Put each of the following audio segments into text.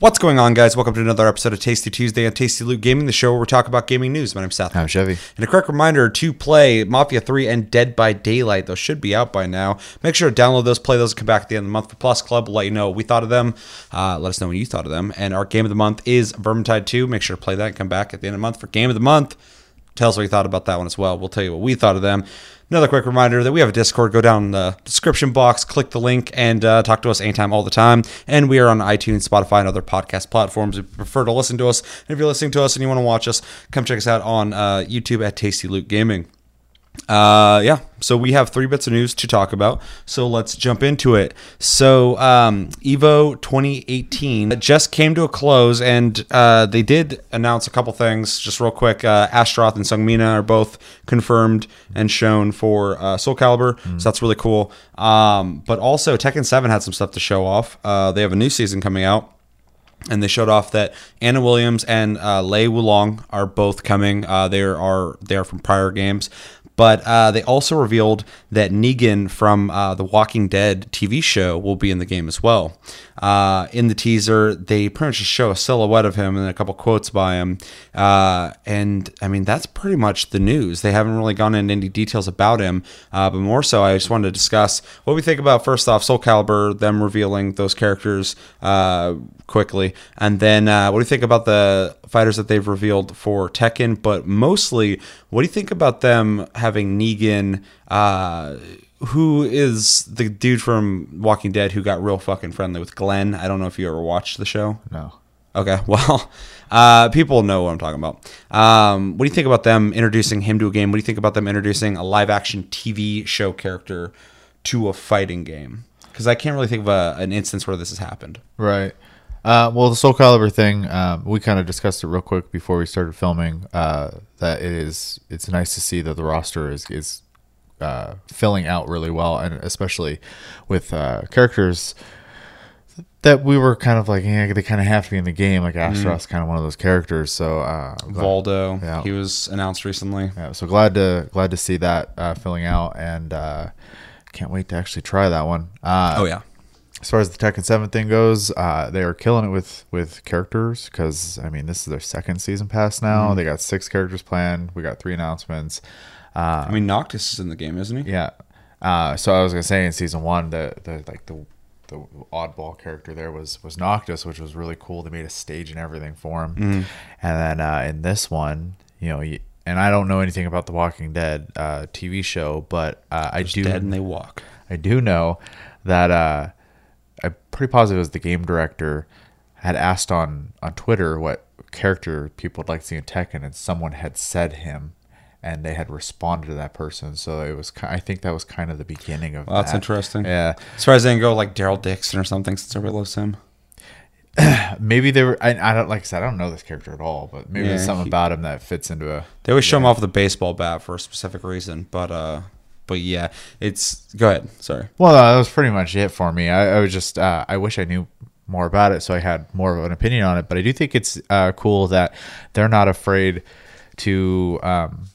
What's going on, guys? Welcome to another episode of Tasty Tuesday on Tasty Loot Gaming, the show where we talk about gaming news. My name's Seth. I'm Chevy. And a quick reminder to play Mafia 3 and Dead by Daylight. Those should be out by now. Make sure to download those, play those, and come back at the end of the month for Plus Club. We'll let you know what we thought of them. Uh, let us know what you thought of them. And our game of the month is Vermintide 2. Make sure to play that and come back at the end of the month for game of the month. Tell us what you thought about that one as well. We'll tell you what we thought of them. Another quick reminder that we have a Discord. Go down in the description box, click the link, and uh, talk to us anytime, all the time. And we are on iTunes, Spotify, and other podcast platforms. If you prefer to listen to us, and if you're listening to us and you want to watch us, come check us out on uh, YouTube at Tasty Loot Gaming. Uh, yeah, so we have three bits of news to talk about. So let's jump into it. So um, Evo 2018 just came to a close, and uh, they did announce a couple things. Just real quick, uh, Astaroth and Seong Mi-na are both confirmed and shown for uh, Soul Calibur, so that's really cool. Um, but also Tekken 7 had some stuff to show off. Uh, they have a new season coming out and they showed off that Anna Williams and uh, Lei Wulong are both coming. Uh, they are they are from prior games, but uh, they also revealed that Negan from uh, the Walking Dead TV show will be in the game as well. Uh, in the teaser, they pretty much just show a silhouette of him and a couple quotes by him, uh, and I mean that's pretty much the news. They haven't really gone into any details about him, but more so, I just wanted to discuss what we think about first off Soul Calibur, them revealing those characters quickly. And then uh, what do you think about the fighters that they've revealed for Tekken? But mostly, what do you think about them having Negan, uh, who is the dude from Walking Dead who got real fucking friendly with Glenn? I don't know if you ever watched the show. No. Okay, well, uh, people know what I'm talking about. Um, what do you think about them introducing him to a game? What do you think about them introducing a live action TV show character to a fighting game? Because I can't really think of a, an instance where this has happened. Right. Uh, well, the Soul Calibur thing, um, we kind of discussed it real quick before we started filming. Uh, that it is, it's nice to see that the roster is is uh, filling out really well, and especially with uh, characters that we were kind of like, yeah, they kind of have to be in the game. Like Astro's kind of one of those characters. So uh, Voldo, Yeah. he was announced recently. yeah, so glad to glad to see that uh, filling out, and uh, can't wait to actually try that one. Uh, Oh yeah, as far as the Tekken Seven thing goes, uh, they are killing it with with characters because I mean this is their second season pass now. Mm-hmm. They got six characters planned. We got three announcements. I mean Noctis is in the game, isn't he? Yeah. Uh, so I was gonna say in season one, the the like the the oddball character there was was Noctis, which was really cool. They made a stage and everything for him. Mm-hmm. And then uh, in this one, you know, you, and I don't know anything about the Walking Dead uh, TV show, but uh, I do Dead and they walk. I do know that uh, I'm pretty positive it was the game director had asked on on Twitter what character people would like to see in Tekken, and someone had said him, and they had responded to that person. So it was, I think that was kind of the beginning of. Well, that's that. interesting. Yeah, As far as they didn't go like Daryl Dixon or something, since everybody loves him. maybe they were. I, I don't like I said, I don't know this character at all, but maybe there's something he- about him that fits into a. They always show him off with a baseball bat for a specific reason, but uh, but yeah, it's go ahead. Sorry. Well, that was pretty much it for me. I, I was just, uh, I wish I knew more about it so I had more of an opinion on it. But I do think it's uh, cool that they're not afraid to um,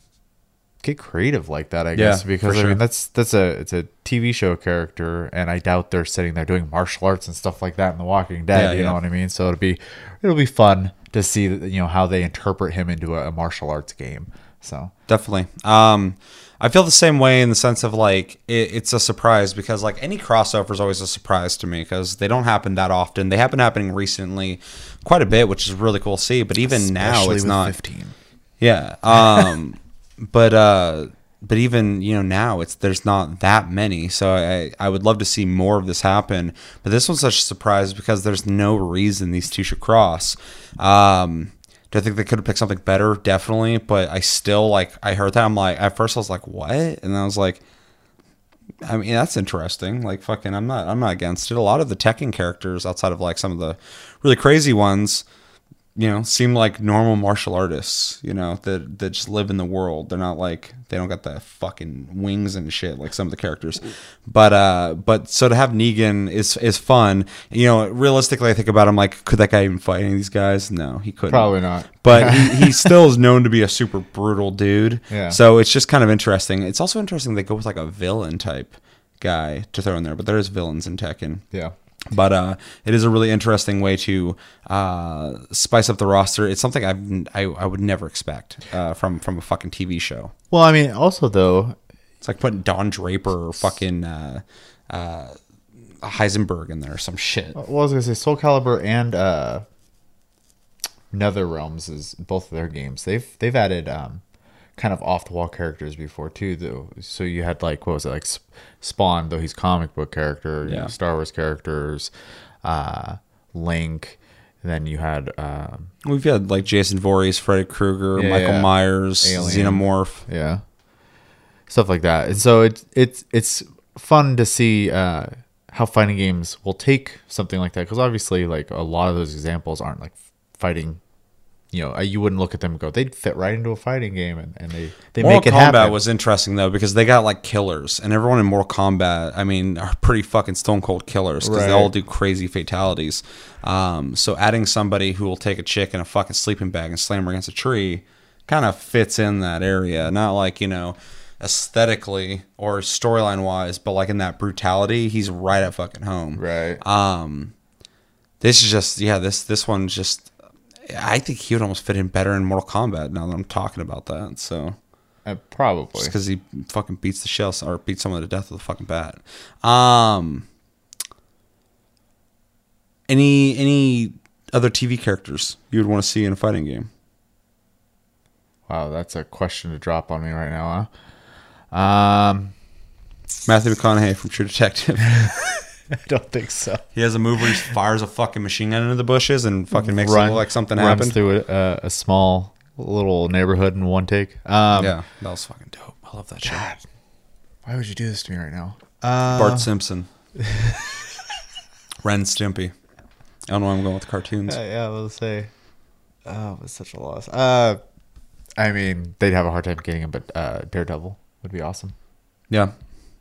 get creative like that. I guess because for I mean that's that's a it's a TV show character, and I doubt they're sitting there doing martial arts and stuff like that in The Walking Dead. Yeah, you yeah. know what I mean? So it'll be it'll be fun to see you know how they interpret him into a, a martial arts game. So Definitely. Um, I feel the same way in the sense of like it, it's a surprise because like any crossover is always a surprise to me because they don't happen that often. They happen happening recently, quite a bit, which is really cool to see. But even now, it's not. 15. Yeah. Um, but uh, but even you know now it's there's not that many. So I I would love to see more of this happen. But this one's such a surprise because there's no reason these two should cross. Um, do I think they could have picked something better? Definitely. But I still like I heard that I'm like at first I was like what, and then I was like. I mean that's interesting. Like fucking, I'm not I'm not against it. A lot of the Tekken characters, outside of like some of the really crazy ones, you know, seem like normal martial artists, you know, that that just live in the world. They're not like they don't got the fucking wings and shit like some of the characters. But uh but so to have Negan is is fun. You know, realistically I think about him like could that guy even fight any of these guys? No, he couldn't. Probably not. But he, he still is known to be a super brutal dude. Yeah. So it's just kind of interesting. It's also interesting they go with like a villain type guy to throw in there, but there is villains in Tekken. Yeah. But uh, it is a really interesting way to uh, spice up the roster. It's something I've, I I would never expect uh, from from a fucking TV show. Well, I mean, also though, It's like putting Don Draper or fucking uh, uh, Heisenberg in there or some shit. Well, I was gonna say Soul Calibur and uh, Nether Realms is both of their games. They've they've added um, kind of off the wall characters before too, though. So you had like what was it like Spawn, though he's comic book character, Yeah. Star Wars characters, uh, Link. And then you had um, We've had like Jason Voorhees, Freddy Krueger, Yeah, Michael yeah. Myers, Alien. Xenomorph. yeah, stuff like that. And so it's it's it's fun to see uh, how fighting games will take something like that because obviously, like a lot of those examples aren't like fighting. You know, you wouldn't look at them and go, they'd fit right into a fighting game, and, and they they Mortal make it Kombat happen. was interesting though because they got like killers, and everyone in Mortal Kombat, I mean, are pretty fucking stone cold killers because they all do crazy fatalities. Um, so adding somebody who will take a chick in a fucking sleeping bag and slam her against a tree kind of fits in that area. Not like you know aesthetically or storyline wise, but like in that brutality, he's right at fucking home. right. Um, this is just yeah. This this one's just. I think he would almost fit in better in Mortal Kombat now that I'm talking about that. So Uh, probably. because he fucking beats the shell or beats someone to death with a fucking bat. Um, any any other TV characters you would want to see in a fighting game? Wow, that's a question to drop on me right now, huh? Um, Matthew McConaughey from True Detective. I don't think so. he has a move where he fires a fucking machine gun into the bushes and fucking makes it look like something runs happened. through a, a, a small little neighborhood in one take. Um, yeah, that was fucking dope. I love that shit. Why would you do this to me right now? Uh, Bart Simpson. Ren Stimpy. I don't know why I'm going with cartoons. Uh, yeah, I will say. Oh, it's such a loss. Uh, I mean, they'd have a hard time getting him, but uh, Daredevil would be awesome. Yeah.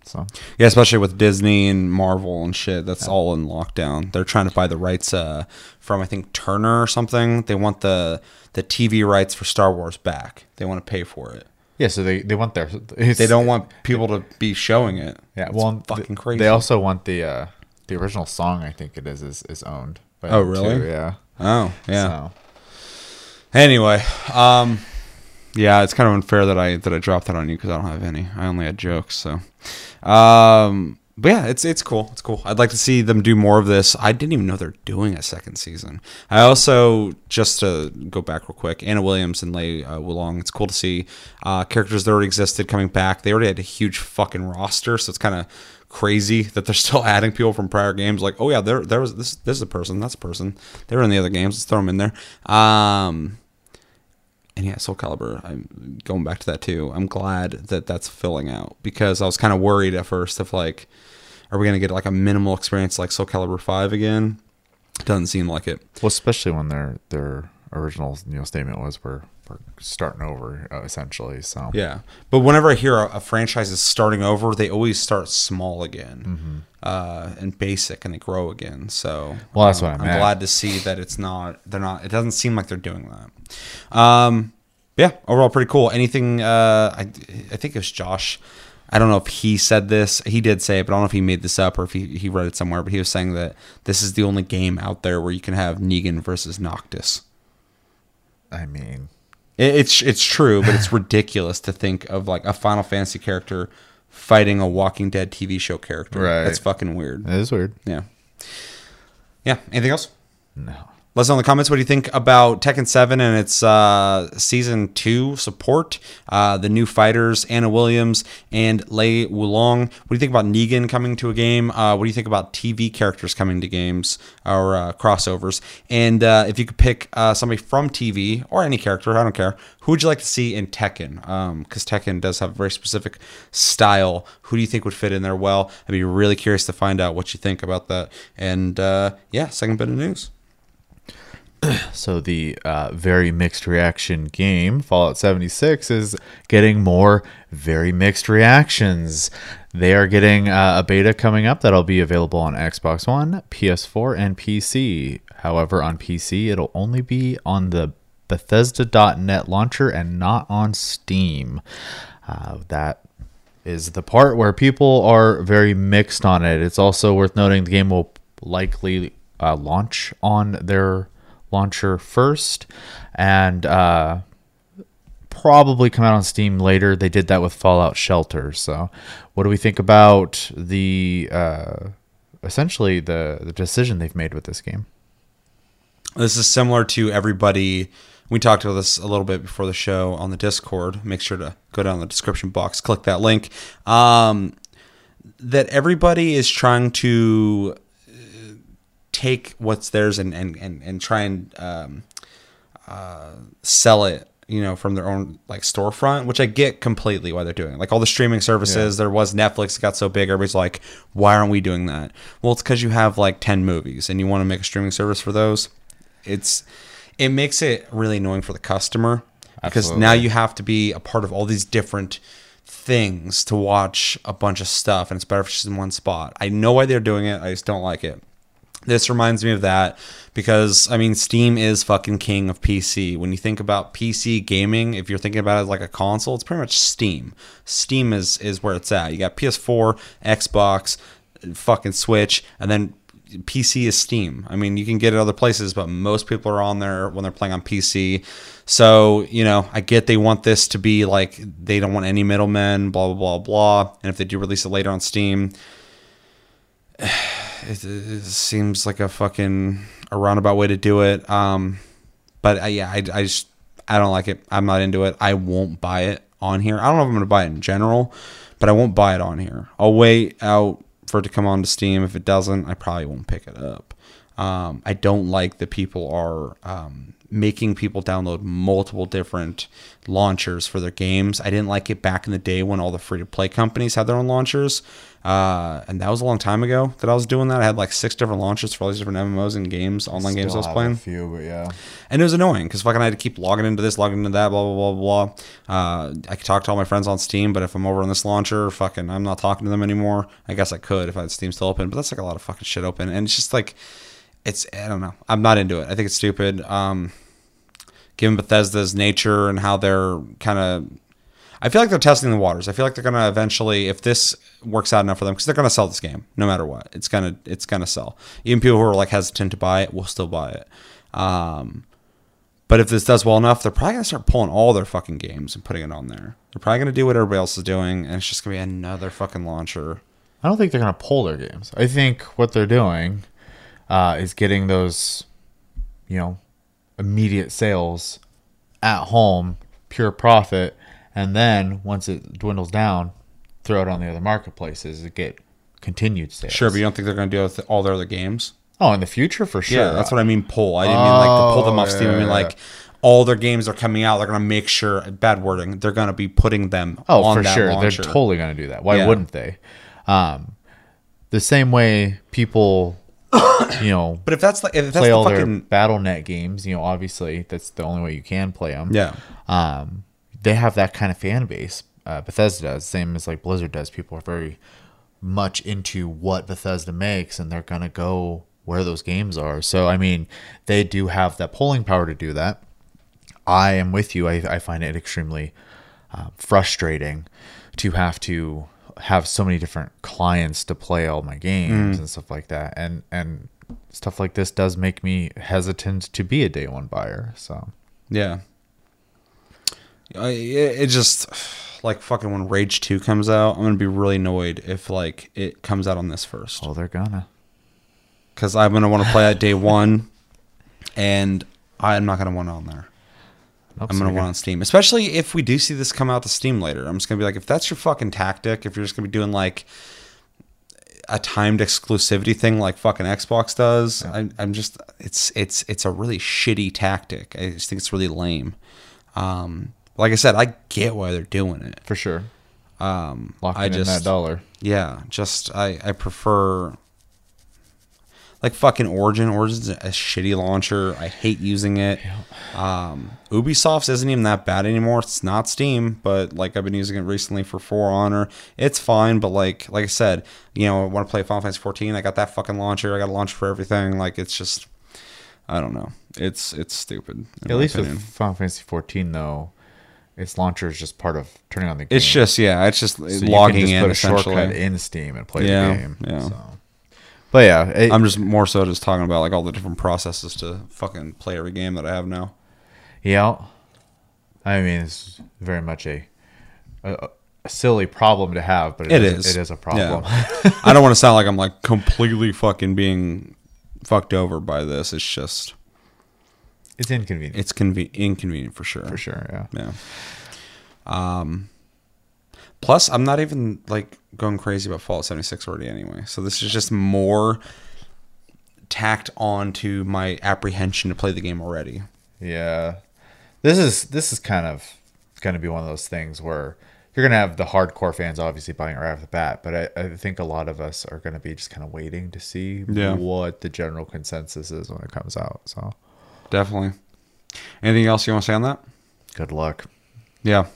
So Yeah, especially with Disney and Marvel and shit. That's all in lockdown. They're trying to buy the rights uh, from I think Turner or something. They want the the TV rights for Star Wars back. They want to pay for it. yeah, so they they want their They don't want people to be showing it. Yeah, It's well, fucking crazy. They also want the uh, the original song. I think it is is, is owned. Oh, really? too, Yeah. oh yeah. So, Anyway, um, yeah, it's kind of unfair that I that I dropped that on you because I don't have any. I only had jokes. So, um, but yeah, it's it's cool. It's cool. I'd like to see them do more of this. I didn't even know they're doing a second season. I also just to go back real quick, Anna Williams and Lei uh, Wulong. It's cool to see uh, characters that already existed coming back. They already had a huge fucking roster, so it's kind of crazy that they're still adding people from prior games. Like, oh yeah, there there was this this is a person, that's a person. They were in the other games. Let's throw them in there. Um, and yeah, Soul Calibur. I'm going back to that too. I'm glad that that's filling out because I was kind of worried at first if like, are we gonna get like a minimal experience like Soul Calibur Five again? Doesn't seem like it. well, especially when their their original you know statement was we're we're starting over uh, essentially. So Yeah, but whenever I hear a, a franchise is starting over, they always start small again Mm-hmm. uh, and basic, and they grow again. So, Well, that's um, what I'm meant. glad to see that it's not. They're not. It doesn't seem like they're doing that. Um, yeah, overall pretty cool. Anything? Uh, I I think it was Josh. I don't know if he said this. He did say it, but I don't know if he made this up or if he, he read it somewhere. But he was saying that this is the only game out there where you can have Negan versus Noctis. I mean, It- It's it's true, but it's ridiculous to think of like a Final Fantasy character fighting a Walking Dead TV show character. Right. That's fucking weird. it is weird. Yeah. Yeah. Anything else? No. Let us know in the comments what do you think about Tekken 7 and its uh, season 2 support, uh, the new fighters, Anna Williams and Lei Wulong. What do you think about Negan coming to a game? Uh, what do you think about TV characters coming to games or uh, crossovers? And uh, if you could pick uh, somebody from TV or any character, I don't care, who would you like to see in Tekken? Because Tekken does have a very specific style. Who do you think would fit in there well? I'd be really curious to find out what you think about that. And yeah, second bit of news. So the uh, very mixed reaction game Fallout 76 is getting more very mixed reactions. They are getting uh, a beta coming up that'll be available on Xbox One, PS4, and PC. However, on PC, it'll only be on the Bethesda.net launcher and not on Steam. Uh, that is the part where people are very mixed on it. It's also worth noting the game will likely uh, launch on their launcher first, and uh, probably come out on Steam later. They did that with Fallout Shelter. So, what do we think about the uh, essentially the the decision they've made with this game? This is similar to everybody. We talked about this a little bit before the show on the Discord. Make sure to go down the description box, click that link. Um, that everybody is trying to take what's theirs and and and, and try and um, uh, sell it you know from their own like storefront which i get completely why they're doing it. Like all the streaming services there was netflix got so big everybody's like why aren't we doing that? Well it's because you have like 10 movies and you want to make a streaming service for those. It's it makes it really annoying for the customer because now you have to be a part of all these different things to watch a bunch of stuff and it's better if it's just in one spot. I know why they're doing it i just don't like it this reminds me of that because I mean Steam is fucking king of PC. When you think about PC gaming, if you're thinking about it like a console, it's pretty much Steam. Steam is is where it's at. You got PS4, Xbox, fucking Switch, and then PC is Steam. I mean, you can get it other places, but most people are on there when they're playing on PC. So, you know, I get they want this to be like they don't want any middlemen, blah blah blah blah. And if they do release it later on Steam, it, it seems like a fucking a roundabout way to do it. Um, but I, yeah, I, I just I don't like it. I'm not into it. I won't buy it on here. I don't know if I'm gonna buy it in general, but I won't buy it on here. I'll wait out for it to come onto Steam. If it doesn't, I probably won't pick it up. Um, I don't like that people are um, making people download multiple different launchers for their games. I didn't like it back in the day when all the free to play companies had their own launchers. Uh, and that was a long time ago that I was doing that. I had like six different launchers for all these different MMOs and games, online games I was playing. A few, but yeah. And it was annoying because fucking I had to keep logging into this, logging into that, blah blah blah blah. Uh, I could talk to all my friends on Steam, but if I'm over on this launcher, fucking, I'm not talking to them anymore. I guess I could if I had Steam still open, but that's like a lot of fucking shit open, and it's just like, it's I don't know. I'm not into it. I think it's stupid. Um, given Bethesda's nature and how they're kind of. I feel like they're testing the waters. I feel like they're gonna eventually, if this works out enough for them, because they're gonna sell this game no matter what. It's gonna, it's gonna sell. Even people who are like hesitant to buy it will still buy it. Um, but if this does well enough, they're probably gonna start pulling all their fucking games and putting it on there. They're probably gonna do what everybody else is doing, and it's just gonna be another fucking launcher. I don't think they're to pull their games. I think what they're doing uh, is getting those, you know, immediate sales at home, pure profit, and then once it dwindles down, throw it on the other marketplaces to get continued sales. Sure, but you don't think they're gonna do it with all their other games? oh, in the future for sure. Yeah, that's what I mean. Pull. I didn't mean like to pull them off Oh, Steam. I mean yeah, like all their games are coming out. They're gonna make sure. Bad wording. They're gonna be putting them. Oh, for sure. Launcher. They're totally going to do that. Why Yeah. wouldn't they? Um, the same way people, you know, But if that's like if that's play the all fucking their Battle.net games, you know, obviously that's the only way you can play them. yeah. Um, they have that kind of fan base. Uh, Bethesda does, same as like Blizzard does. People are very much into what Bethesda makes, and they're gonna go where those games are. So, I mean, they do have that polling power to do that. I am with you. I, I find it extremely uh, frustrating to have to have so many different clients to play all my games and stuff like that. And and stuff like this does make me hesitant to be a day one buyer. So Yeah. I, it, it just like fucking when Rage Two comes out, I'm gonna be really annoyed if like it comes out on this first oh, they're gonna. because I'm gonna want to play that day one, and I'm not gonna want it on there. Nope, I'm gonna want it on Steam, especially if we do see this come out to Steam later. I'm just gonna be like, if that's your fucking tactic, if you're just gonna be doing like a timed exclusivity thing like fucking Xbox does, I, I'm just it's it's it's a really shitty tactic. I just think it's really lame. Um, like I said, I get why they're doing it. for sure. Um, Locking I in just that dollar. yeah, just I I prefer like fucking Origin. Origin's a shitty launcher. I hate using it. Um, Ubisoft's isn't even that bad anymore. It's not Steam, but like I've been using it recently for For Honor. It's fine, but like like I said, you know, I want to play Final Fantasy 14. I got that fucking launcher. I got a launcher for everything. Like it's just I don't know. It's it's stupid. At least opinion. with Final Fantasy 14, though, its launcher is just part of turning on the game. it's just yeah, it's just So you can just in put a shortcut in Steam and play Yeah, the game. yeah. So. But yeah, it, I'm just more so just talking about like all the different processes to fucking play every game that I have now. yeah. I mean, it's very much a, a, a silly problem to have, but It is, is. It is a problem. Yeah. I don't want to sound like I'm like completely fucking being fucked over by this. It's just it's inconvenient it's conve- inconvenient for sure. for sure. Yeah. Yeah. Um. Plus, I'm not even like going crazy about Fallout 76 already anyway. So this is just more tacked on to my apprehension to play the game already. Yeah. This is this is kind of going to be one of those things where you're going to have the hardcore fans obviously buying it right off the bat, but I, I think a lot of us are going to be just kind of waiting to see Yeah. what the general consensus is when it comes out. So Definitely. Anything else you want to say on that? good luck. Yeah.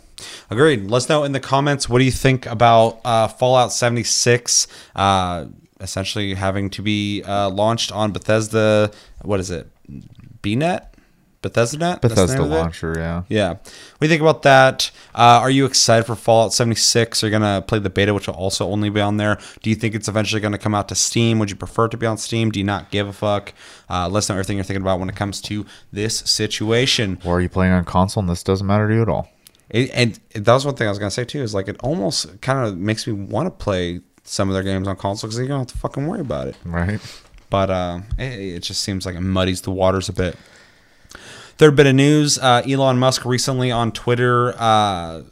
Agreed. Let us know in the comments what do you think about uh, Fallout 76 uh, essentially having to be uh, launched on Bethesda. What is it? BNet? Bethesda Net? That's the Bethesda name of it? launcher, yeah. Yeah. What do you think about that? Uh, are you excited for Fallout 76? Are you going to play the beta, which will also only be on there? Do you think it's eventually going to come out to Steam? Would you prefer it to be on Steam? Do you not give a fuck? Uh, let us know everything you're thinking about when it comes to this situation. Or are you playing on console and this doesn't matter to you at all? It, and that was one thing I was gonna say too. Is like it almost kind of makes me want to play some of their games on console because you don't have to fucking worry about it. Right? But uh, it, it just seems like it muddies the waters a bit. Third bit of news: uh, Elon Musk recently on Twitter uh,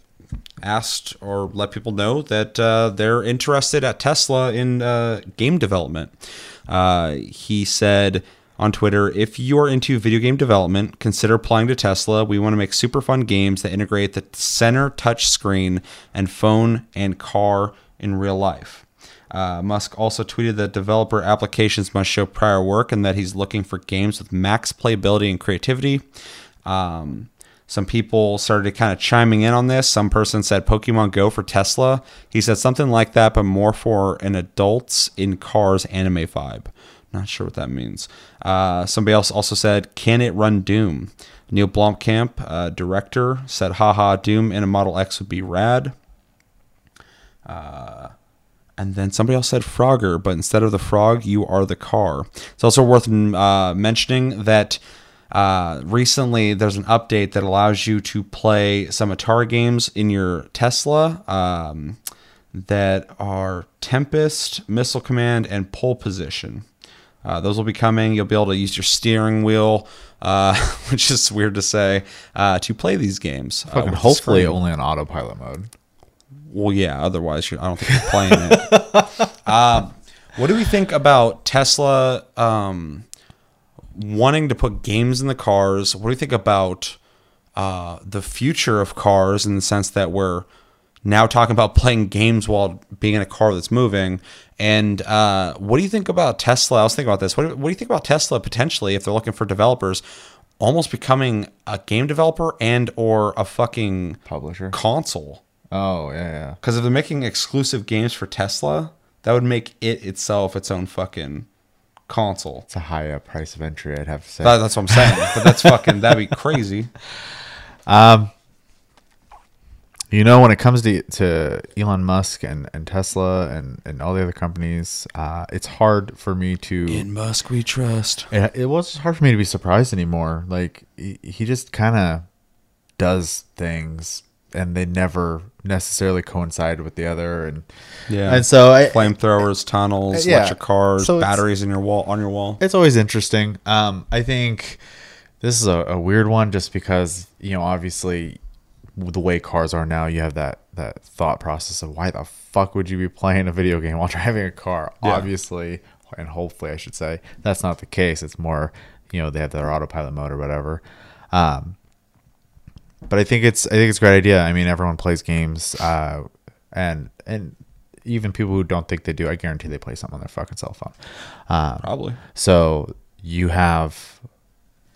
asked or let people know that uh, they're interested at Tesla in uh, game development. Uh, he said on Twitter, if you're into video game development, consider applying to Tesla. We want to make super fun games that integrate the center touch screen and phone and car in real life. Uh, Musk also tweeted that developer applications must show prior work and that he's looking for games with max playability and creativity. Um, some people started kind of chiming in on this. Some person said Pokemon Go for Tesla. He said something like that, but more for an adults in cars anime vibe. Not sure what that means. Uh, somebody else also said, "Can it run Doom?" Neil Blomkamp, uh, director, said, "Haha, Doom in a Model X would be rad." And then somebody else said Frogger, but instead of the frog, you are the car. It's also worth uh, mentioning that uh, recently there's an update that allows you to play some Atari games in your Tesla um, that are Tempest, Missile Command, and Pole Position. Uh, those will be coming. You'll be able to use your steering wheel, uh, which is weird to say, uh, to play these games. uh, Fucking with the hopefully only on autopilot mode. Well, yeah. Otherwise, I don't think you're playing it. um, what do we think about Tesla um, wanting to put games in the cars? What do you think about uh, the future of cars in the sense that we're now talking about playing games while being in a car that's moving? And uh, what do you think about Tesla? I was thinking about this. What do, what do you think about Tesla potentially if they're looking for developers? Almost becoming a game developer and or a fucking Publisher. console. Oh, yeah, yeah. Because if they're making exclusive games for Tesla, that would make it itself its own fucking console. It's a high uh, price of entry, I'd have to say. That- that's what I'm saying. but that's fucking that'd be crazy. Um, You know, when it comes to to Elon Musk and, and Tesla and, and all the other companies, uh, it's hard for me to. In Musk we trust. it, it was hard for me to be surprised anymore. Like he, he just kind of does things, and they never necessarily coincide with the other. And Yeah. and so I, Flamethrowers, tunnels, Yeah. electric cars, So batteries in your wall on your wall. it's always interesting. Um, I think this is a, a weird one just because you know obviously the way cars are now, you have that that thought process of why the fuck would you be playing a video game while driving a car? Yeah. Obviously, and hopefully, I should say that's not the case. It's more you know they have their autopilot mode or whatever. Um, but I think it's I think it's a great idea. I mean, everyone plays games, uh, and and even people who don't think they do, I guarantee they play something on their fucking cell phone. Um, Probably. so you have,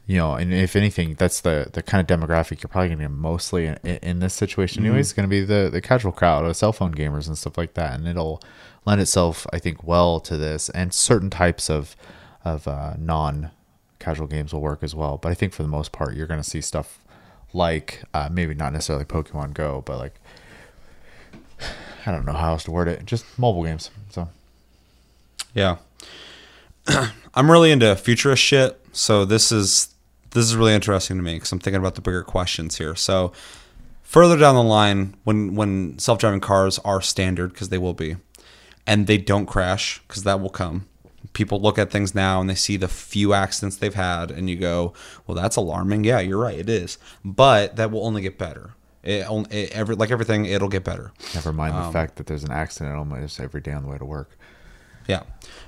you know, and if anything, that's the the kind of demographic you're probably going to get mostly in, in this situation. Anyways, it's going to be the the casual crowd, of cell phone gamers and stuff like that, and it'll lend itself, I think, well to this. And certain types of of uh, non casual games will work as well. But I think for the most part, you're going to see stuff like uh, maybe not necessarily Pokemon Go, but like I don't know how else to word it, just mobile games. So Yeah. I'm really into futurist shit, so this is this is really interesting to me because I'm thinking about the bigger questions here. So further down the line, when when self driving cars are standard because they will be, and they don't crash because that will come. People look at things now and they see the few accidents they've had, and you go, "Well, that's alarming." Yeah, you're right, it is, but that will only get better. It, only, it every like everything, it'll get better. Never mind Um, the fact that there's an accident almost every day on the way to work. Yeah.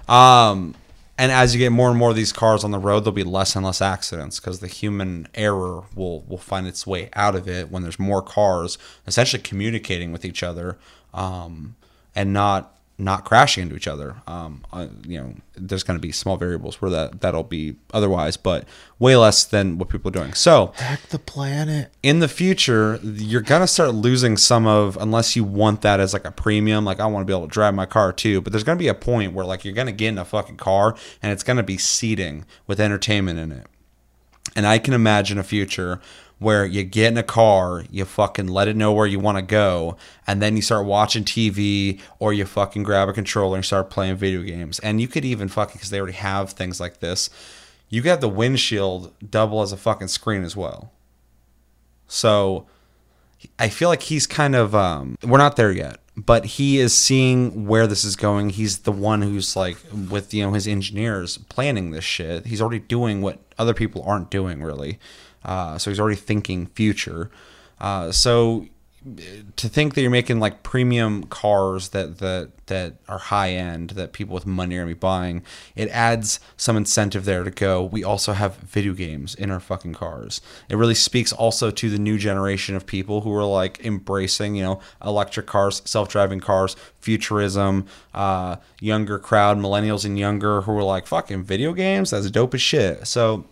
Um, and as you get more and more of these cars on the road, there'll be less and less accidents because the human error will will find its way out of it when there's more cars essentially communicating with each other um, and not not crashing into each other. Um, uh, you know, there's going to be small variables where that that'll be otherwise, but way less than what people are doing. So Hack the planet. in the future, you're gonna start losing some of unless you want that as like a premium. Like I want to be able to drive my car too, but there's gonna be a point where like you're gonna get in a fucking car and it's gonna be seating with entertainment in it. And I can imagine a future where you get in a car, you fucking let it know where you want to go, and then you start watching TV or you fucking grab a controller and start playing video games. And you could even fucking, because they already have things like this, you got the windshield double as a fucking screen as well. So I feel like he's kind of um we're not there yet, but he is seeing where this is going. He's the one who's like with you know his engineers planning this shit. He's already doing what other people aren't doing really. Uh, so he's already thinking future. Uh, so to think that you're making like premium cars that that that are high end that people with money are gonna be buying, it adds some incentive there to go. We also have video games in our fucking cars. It really speaks also to the new generation of people who are like embracing, you know, electric cars, self driving cars, futurism, uh, younger crowd, millennials and younger who are like fucking video games. That's dope as shit. So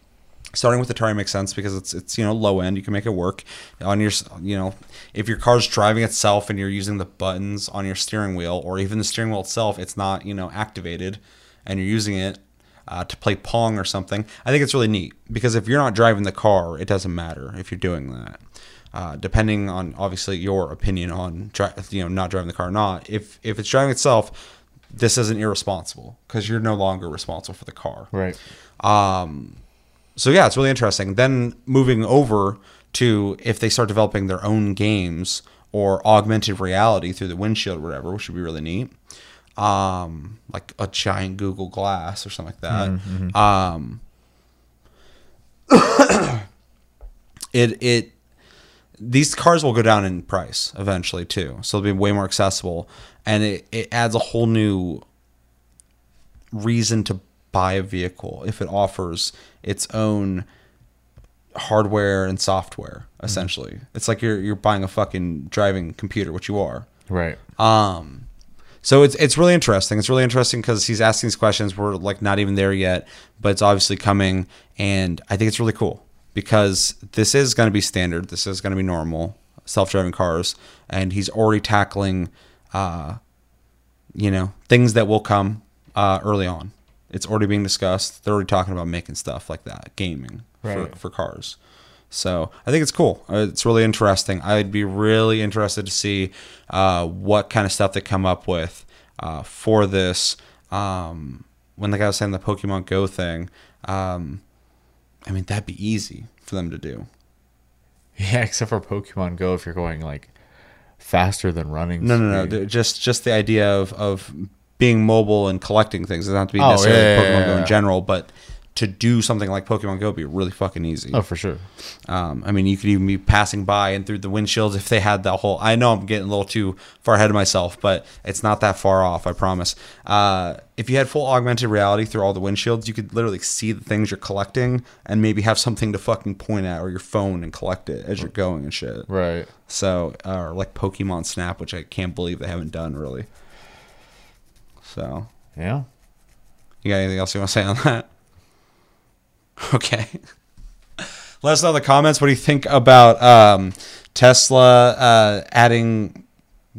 starting with Atari makes sense because it's it's you know low end. You can make it work on your you know if your car's driving itself and you're using the buttons on your steering wheel or even the steering wheel itself it's not you know activated and you're using it uh, to play pong or something I think it's really neat because if you're not driving the car it doesn't matter if you're doing that. Uh, depending on obviously your opinion on dri- you know not driving the car or not if if it's driving itself this isn't irresponsible because you're no longer responsible for the car. Right. So yeah, it's really interesting. Then moving over to if they start developing their own games or augmented reality through the windshield or whatever, which would be really neat. Um, like a giant Google Glass or something like that. Um, it it these cars will go down in price eventually too, so they'll be way more accessible, and it, it adds a whole new reason to buy a vehicle if it offers its own hardware and software essentially. It's like you're you're buying a fucking driving computer which you are. Right. um so it's it's really interesting. It's really interesting because he's asking these questions. We're like not even there yet but it's obviously coming and i think it's really cool because this is going to be standard. This is going to be normal self-driving cars and he's already tackling uh you know things that will come uh, early on. It's already being discussed. They're already talking about making stuff like that, gaming Right. for, for cars. So I think it's cool. Uh, It's really interesting. I'd be really interested to see uh, what kind of stuff they come up with uh, for this. Um, when the guy was saying the Pokemon Go thing, um, I mean that'd be easy for them to do. Yeah, except for Pokemon Go, if you're going like faster than running. No, no, no. Just just the idea of of being mobile and collecting things. It doesn't have to be Oh, necessarily yeah, Pokemon yeah, Go in general, but to do something like Pokemon Go would be really fucking easy. Oh, for sure. Um, I mean, you could even be passing by and through the windshields if they had that whole. I know I'm getting a little too far ahead of myself, but it's not that far off. I promise. Uh, if you had full augmented reality through all the windshields, you could literally see the things you're collecting and maybe have something to fucking point at or your phone and collect it as you're going and shit. Right. So, or like Pokemon Snap, which I can't believe they haven't done really. So, Yeah. you got anything else you want to say on that? Okay. Let us know in the comments what do you think about um, Tesla uh, adding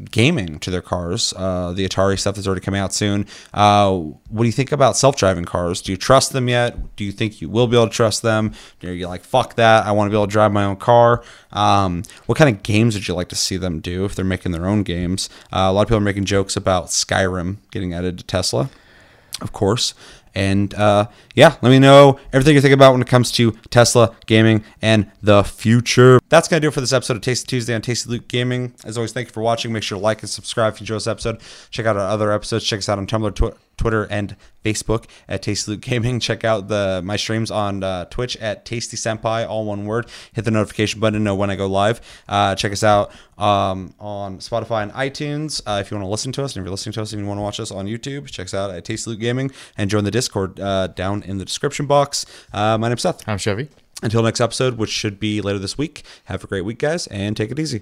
gaming to their cars, uh, the Atari stuff that's already coming out soon. Uh, what do you think about self-driving cars? Do you trust them yet? Do you think you will be able to trust them? Are you like fuck that? I want to be able to drive my own car. Um, what kind of games would you like to see them do if they're making their own games? Uh, a lot of people are making jokes about Skyrim getting added to Tesla of course. And uh, yeah, let me know everything you think about when it comes to Tesla gaming and the future. That's gonna do it for this episode of Tasty Tuesday on Tasty Loot Gaming. As always, thank you for watching. Make sure to like and subscribe if you enjoy this episode. Check out our other episodes. Check us out on Tumblr, Twitter. Twitter and Facebook at Tasty Loot Gaming. Check out the my streams on uh, Twitch at Tasty Senpai, all one word. Hit the notification button to know when I go live. Uh, check us out um, on Spotify and iTunes uh, if you want to listen to us. And if you're listening to us and you want to watch us on YouTube, check us out at Tasty Loot Gaming and join the Discord uh, down in the description box. Uh, my name's Seth. I'm Chevy. Until next episode, which should be later this week. Have a great week, guys, and take it easy.